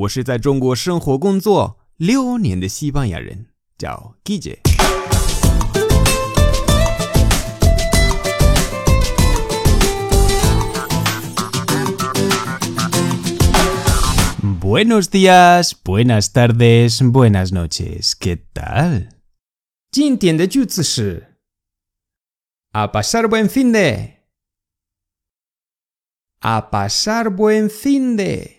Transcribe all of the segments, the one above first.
我是在中国生活工作六年的西班牙人，叫 Guille。Buenos días, buenas tardes, buenas noches. ¿Qué tal? 今天的句子是 a pasar buen fin de a pasar buen fin de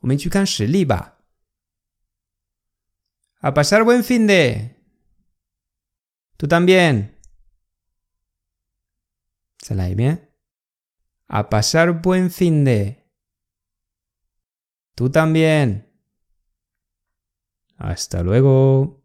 我们去看实例吧。A pasar buen fin de. Tú también. 再来一遍。A pasar buen fin de. Tú también. Hasta luego.